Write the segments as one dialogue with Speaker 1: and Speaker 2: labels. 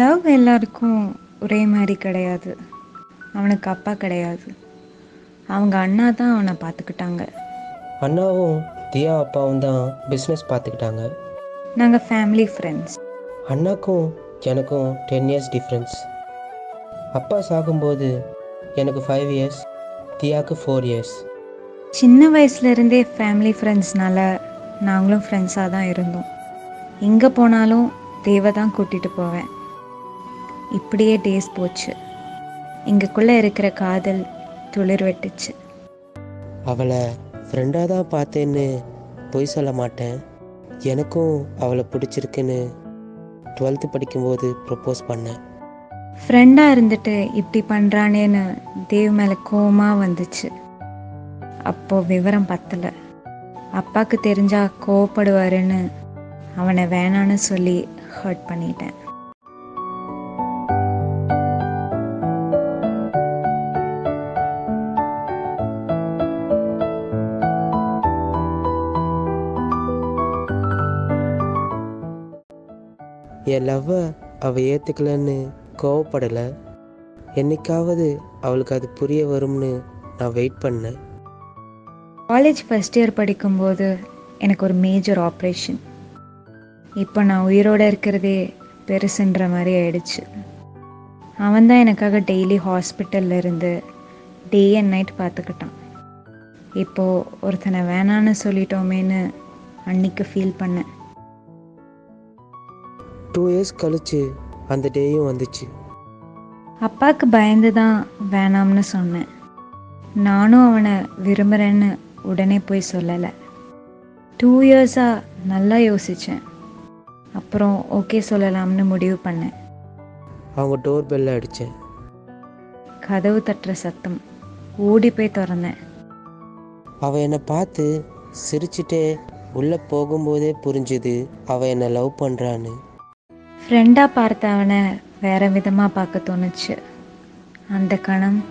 Speaker 1: Love எல்லாருக்கும் ஒரே மாதிரி கிடையாது. அவனுக்கு அப்பா கிடையாது. அவங்க அண்ணா தான் அவனை பார்த்துக்கிட்டாங்க.
Speaker 2: அண்ணாவும் தியா அப்பாவும் தான் பிஸ்னஸ் பார்த்துக்கிட்டாங்க.
Speaker 1: நாங்கள் ஃபேமிலி ஃப்ரெண்ட்ஸ்
Speaker 2: அண்ணாக்கும் எனக்கும் டென் இயர்ஸ் டிஃப்ரென்ஸ் அப்பா சாகும்போது எனக்கு ஃபைவ் இயர்ஸ் தியாவுக்கு ஃபோர் இயர்ஸ்
Speaker 1: சின்ன வயசுலேருந்தே ஃபேமிலி ஃப்ரெண்ட்ஸ்னால நாங்களும் ஃப்ரெண்ட்ஸாக தான் இருந்தோம். எங்கே போனாலும் தேவை தான் கூட்டிகிட்டு போவேன். இப்படியே டேஸ் போச்சு. எங்களுக்குள்ளே இருக்கிற காதல் துளிர் வெட்டுச்சு.
Speaker 2: அவளை ஃப்ரெண்டாக தான் பார்த்தேன்னு பொய் சொல்ல மாட்டேன். எனக்கும் அவளை பிடிச்சிருக்குன்னு டுவெல்த்து படிக்கும்போது ப்ரப்போஸ் பண்ணேன்.
Speaker 1: ஃப்ரெண்டாக இருந்துட்டு இப்படி பண்ணுறானேன்னு தேவ் மேலே கோவமாக வந்துச்சு. அப்போது விவரம் பத்தலை. அப்பாவுக்கு தெரிஞ்சா கோவப்படுவாருன்னு அவனை வேணான்னு சொல்லி ஹர்ட் பண்ணிட்டேன்.
Speaker 2: என் லவ்வை அவள் ஏற்றுக்கலன்னு கோவப்படலை. என்னைக்காவது அவளுக்கு அது புரிய வரும்னு நான் வெயிட் பண்ணேன்.
Speaker 1: காலேஜ் ஃபஸ்ட் இயர் படிக்கும்போது எனக்கு ஒரு மேஜர் ஆப்ரேஷன் இப்போ நான் உயிரோடு இருக்கிறதே பெருசுன்ற மாதிரி ஆயிடுச்சு. அவன் தான் எனக்காக டெய்லி ஹாஸ்பிட்டல்ல இருந்து டே அண்ட் நைட் பார்த்துக்கிட்டான் இப்போது ஒருத்தனை வேணான்னு சொல்லிட்டோமேன்னு அன்னைக்கு ஃபீல் பண்ணேன்.
Speaker 2: டூ இயர்ஸ் கழிச்சு அந்த டேயும் வந்துச்சு.
Speaker 1: அப்பாவுக்கு பயந்து தான் வேணாம்னு சொன்னேன். நானும் அவனை விரும்புகிறேன்னு உடனே போய் சொல்லலை. டூ இயர்ஸாக நல்லா யோசித்தேன் அப்புறம் ஓகே சொல்லலாம்னு முடிவு பண்ணேன்.
Speaker 2: அவங்க டோர் பெல்ல அடித்தேன்
Speaker 1: கதவு தட்டுற சத்தம். ஓடி போய் திறந்தேன்.
Speaker 2: அவள் என்னை பார்த்து சிரிச்சிட்டே உள்ளே போகும்போதே புரிஞ்சுது அவள் என்னை லவ் பண்ணுறான்னு
Speaker 1: ஃப்ரெண்டாக பார்த்த அவனை வேற விதமாக பார்க்க தோணுச்சு. அந்த கணம்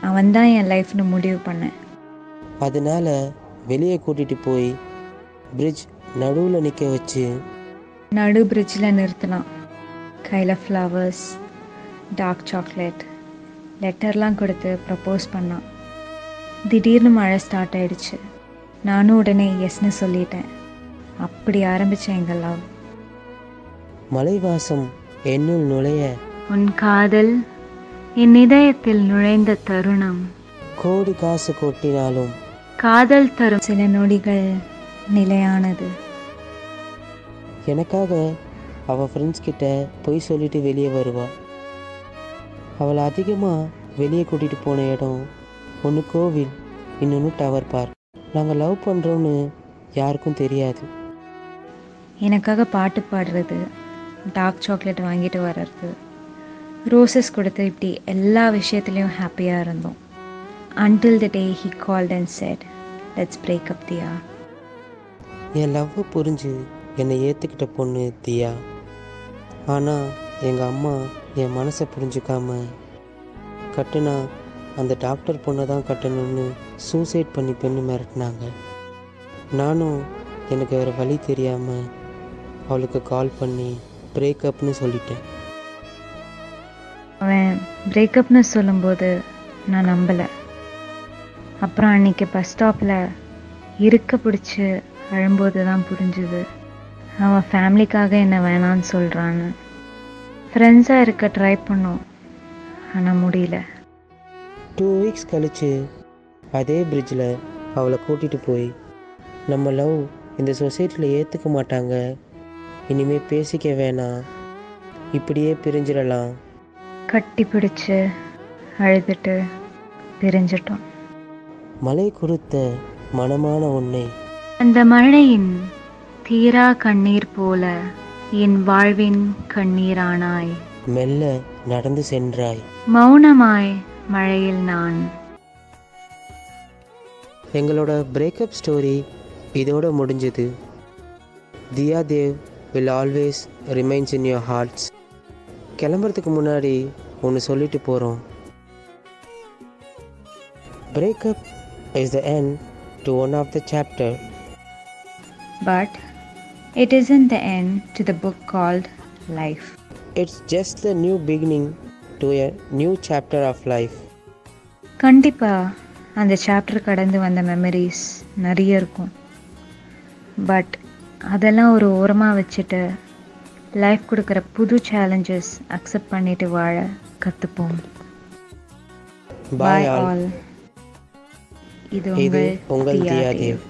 Speaker 1: அவன்தான் என் லைஃப்னு முடிவு பண்ணேன்.
Speaker 2: அதனால வெளியே கூட்டிகிட்டு போய் பிரிட்ஜ் நடுவில் நிற்க வச்சு
Speaker 1: நடு பிரிட்ஜில் நிறுத்தினான் கையில் ஃப்ளவர்ஸ் டார்க் சாக்லேட் லெட்டர்லாம் கொடுத்து ப்ரப்போஸ் பண்ணான். திடீர்னு மழை ஸ்டார்ட் ஆயிடுச்சு. நானும் உடனே எஸ்னு சொல்லிட்டேன். அப்படி ஆரம்பிச்ச எங்கள் லவ்
Speaker 2: மலைவாசம் என்னுள் நுழைய
Speaker 1: உன் காதல் என் இதயத்தில் நுழைந்த தருணம்.
Speaker 2: கோடி காசு கொட்டினாலும்
Speaker 1: காதல் தரும் சில நொடிகள் நிலையானது.
Speaker 2: எனக்காக அவள் ஃப்ரெண்ட்ஸ் கிட்ட பொய் சொல்லிட்டு வெளியே வருவா. அவளை அதிகமாக வெளியே கூட்டிகிட்டு போன இடம் ஒன்று கோவில் இன்னொன்று டவர் பார்க் நாங்கள் லவ் பண்ணுறோன்னு யாருக்கும் தெரியாது.
Speaker 1: எனக்காக பாட்டு பாடுறது டார்க் சாக்லேட் வாங்கிட்டு வர்றது. ரோசஸ் கொடுத்து இப்படி எல்லா விஷயத்துலேயும் ஹாப்பியாக இருந்தோம். Until the day he called and said let's break up Diya
Speaker 2: N love புரிஞ்சு என்னை ஏற்றுக்கிட்ட பொண்ணு தியா ஆனால் எங்கள் அம்மா என் மனசை புரிஞ்சுக்காம கட்டுனா அந்த டாக்டர் பொண்ணை தான் கட்டணும்னு சூசைட் பண்ணி பெண்ணு மிரட்டினாங்க. நானும் எனக்கு வேறு வழி தெரியாமல் அவளுக்கு கால் பண்ணி பிரேக்கப்னு சொல்லிட்டேன்.
Speaker 1: அவன் பிரேக்கப்னு சொல்லும்போது நான் நம்பலை. அப்புறம் அன்னைக்கு பஸ் ஸ்டாப்பில் இருக்க பிடிச்சி அழும்போது தான் புரிஞ்சுது. அவன் ஃபேமிலிக்காக என்ன வேணான்னு சொல்கிறான்னு ஃப்ரெண்ட்ஸாக இருக்க ட்ரை பண்ணோம். ஆனால் முடியல.
Speaker 2: டூ வீக்ஸ் கழிச்சு அதே பிரிட்ஜில் அவளை கூட்டிகிட்டு போய் நம்ம லவ் இந்த சொசைட்டியில் ஏற்றுக்க மாட்டாங்க. இனிமே பேசிக்க வேணாம். இப்படியே பிரிஞ்சிடலாம்.
Speaker 1: கட்டி பிடிச்சு அழுதுட்டு பிரிஞ்சிட்டோம்.
Speaker 2: மலை கொடுத்த மனமான உன்னை.
Speaker 1: அந்த மழையின் தீரா கண்ணீர் போல என் வாழ்வின் கண்ணீரானாய்.
Speaker 2: மெல்ல நடந்து சென்றாய்.
Speaker 1: மௌனமாய் மழையில் நான்.
Speaker 2: எங்களோட பிரேக்கப் ஸ்டோரி இதோட முடிஞ்சது. Diya Dev will always remains in your hearts கிளம்புறதுக்கு முன்னாடி ஒன்று சொல்லிட்டு போகிறோம் breakup is the end to one of the chapter
Speaker 1: but it isn't the end to the book called life.
Speaker 2: It's just the new beginning to a new chapter of life
Speaker 1: கண்டிப்பாக அந்த chapter கடந்து வந்த memories நிறைய இருக்கும். But அதெல்லாம் ஒரு ஓரமாக வச்சுட்டு லைஃப் கொடுக்குற புது சேலஞ்சஸ் அக்செப்ட் பண்ணிட்டு வாழ கற்றுப்போம்
Speaker 2: பாய் ஆல் இது
Speaker 1: உங்கள்
Speaker 2: உங்கள்
Speaker 1: தியா
Speaker 2: தியா
Speaker 1: தேவ்.
Speaker 2: தேவ்.